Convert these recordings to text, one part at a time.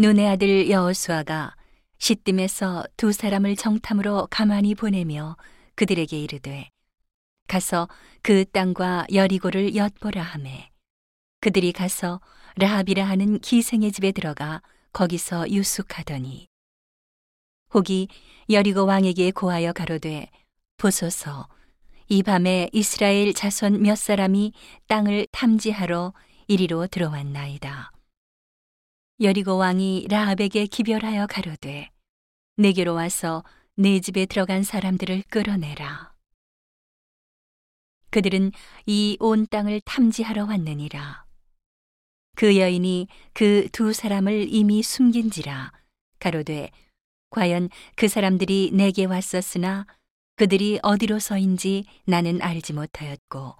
눈의 아들 여호수아가 시뜸에서 두 사람을 정탐으로 가만히 보내며 그들에게 이르되 가서 그 땅과 여리고를 엿보라 하매 그들이 가서 라합이라 하는 기생의 집에 들어가 거기서 유숙하더니 혹이 여리고 왕에게 고하여 가로되 보소서 이 밤에 이스라엘 자손 몇 사람이 땅을 탐지하러 이리로 들어왔나이다. 여리고 왕이 라합에게 기별하여 가로되 내게로 와서 내 집에 들어간 사람들을 끌어내라. 그들은 이 온 땅을 탐지하러 왔느니라. 그 여인이 그 두 사람을 이미 숨긴지라 가로되 과연 그 사람들이 내게 왔었으나 그들이 어디로서인지 나는 알지 못하였고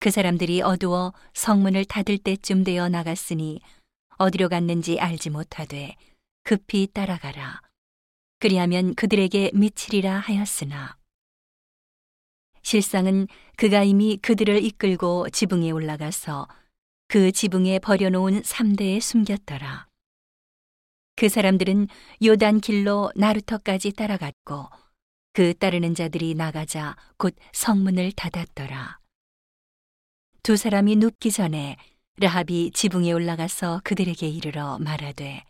그 사람들이 어두워 성문을 닫을 때쯤 되어 나갔으니 어디로 갔는지 알지 못하되 급히 따라가라 그리하면 그들에게 미치리라 하였으나 실상은 그가 이미 그들을 이끌고 지붕에 올라가서 그 지붕에 버려놓은 삼대에 숨겼더라. 그 사람들은 요단 길로 나루터까지 따라갔고 그 따르는 자들이 나가자 곧 성문을 닫았더라. 두 사람이 눕기 전에 라합이 지붕에 올라가서 그들에게 이르러 말하되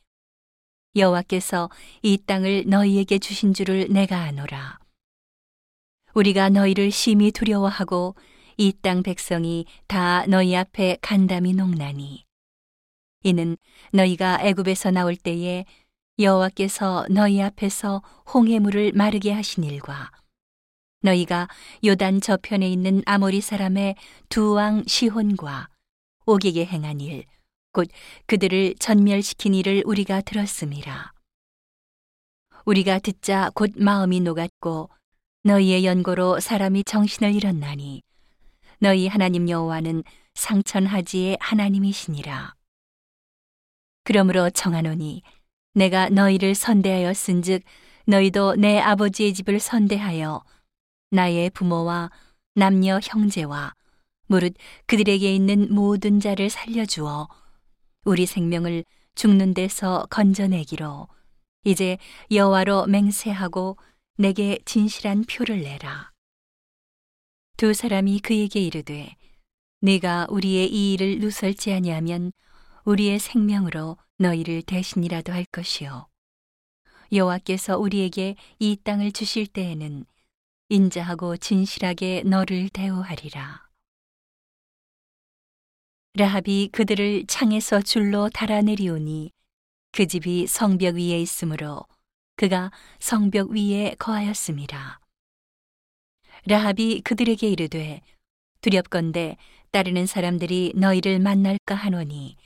여호와께서 이 땅을 너희에게 주신 줄을 내가 아노라. 우리가 너희를 심히 두려워하고 이 땅 백성이 다 너희 앞에 간담이 농나니 이는 너희가 애굽에서 나올 때에 여호와께서 너희 앞에서 홍해물을 마르게 하신 일과 너희가 요단 저편에 있는 아모리 사람의 두 왕 시혼과 오게게 행한 일, 곧 그들을 전멸시킨 일을 우리가 들었음이라. 우리가 듣자 곧 마음이 녹았고 너희의 연고로 사람이 정신을 잃었나니 너희 하나님 여호와는 상천하지의 하나님이시니라. 그러므로 청하노니 내가 너희를 선대하였은즉 너희도 내 아버지의 집을 선대하여 나의 부모와 남녀 형제와 무릇 그들에게 있는 모든 자를 살려주어 우리 생명을 죽는 데서 건져내기로 이제 여호와로 맹세하고 내게 진실한 표를 내라. 두 사람이 그에게 이르되 네가 우리의 이 일을 누설지 아니하면 우리의 생명으로 너희를 대신이라도 할 것이요 여호와께서 우리에게 이 땅을 주실 때에는 인자하고 진실하게 너를 대우하리라. 라합이 그들을 창에서 줄로 달아내리오니 그 집이 성벽 위에 있으므로 그가 성벽 위에 거하였습니다. 라합이 그들에게 이르되 두렵건대 따르는 사람들이 너희를 만날까 하노니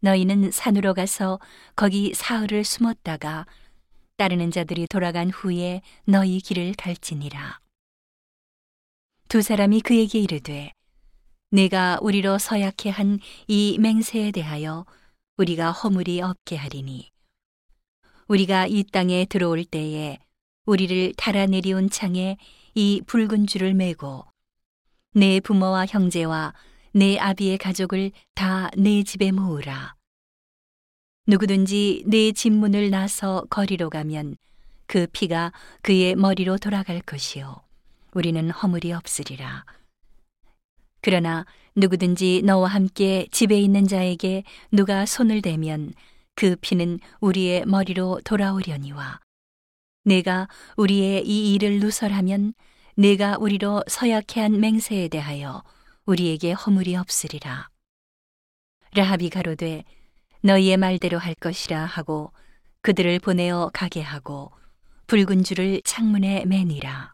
너희는 산으로 가서 거기 사흘을 숨었다가 따르는 자들이 돌아간 후에 너희 길을 갈지니라. 두 사람이 그에게 이르되 내가 우리로 서약해 한 이 맹세에 대하여 우리가 허물이 없게 하리니 우리가 이 땅에 들어올 때에 우리를 달아내리온 창에 이 붉은 줄을 메고 내 부모와 형제와 내 아비의 가족을 다 내 집에 모으라. 누구든지 내 집문을 나서 거리로 가면 그 피가 그의 머리로 돌아갈 것이요. 우리는 허물이 없으리라. 그러나 누구든지 너와 함께 집에 있는 자에게 누가 손을 대면 그 피는 우리의 머리로 돌아오려니와 내가 우리의 이 일을 누설하면 내가 우리로 서약해 한 맹세에 대하여 우리에게 허물이 없으리라. 라합이 가로되 너희의 말대로 할 것이라 하고 그들을 보내어 가게 하고 붉은 줄을 창문에 매니라.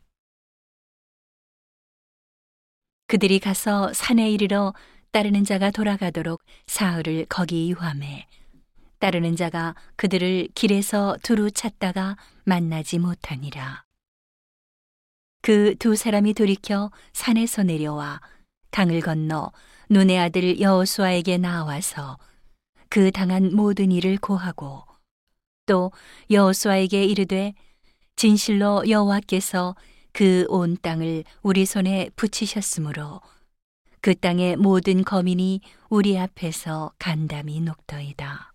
그들이 가서 산에 이르러 따르는 자가 돌아가도록 사흘을 거기 유함해 따르는 자가 그들을 길에서 두루 찾다가 만나지 못하니라. 그 두 사람이 돌이켜 산에서 내려와 강을 건너 눈의 아들 여호수아에게 나와서 그 당한 모든 일을 고하고 또 여호수아에게 이르되 진실로 여호와께서 그 온 땅을 우리 손에 붙이셨으므로 그 땅의 모든 거민이 우리 앞에서 간담이 녹더이다.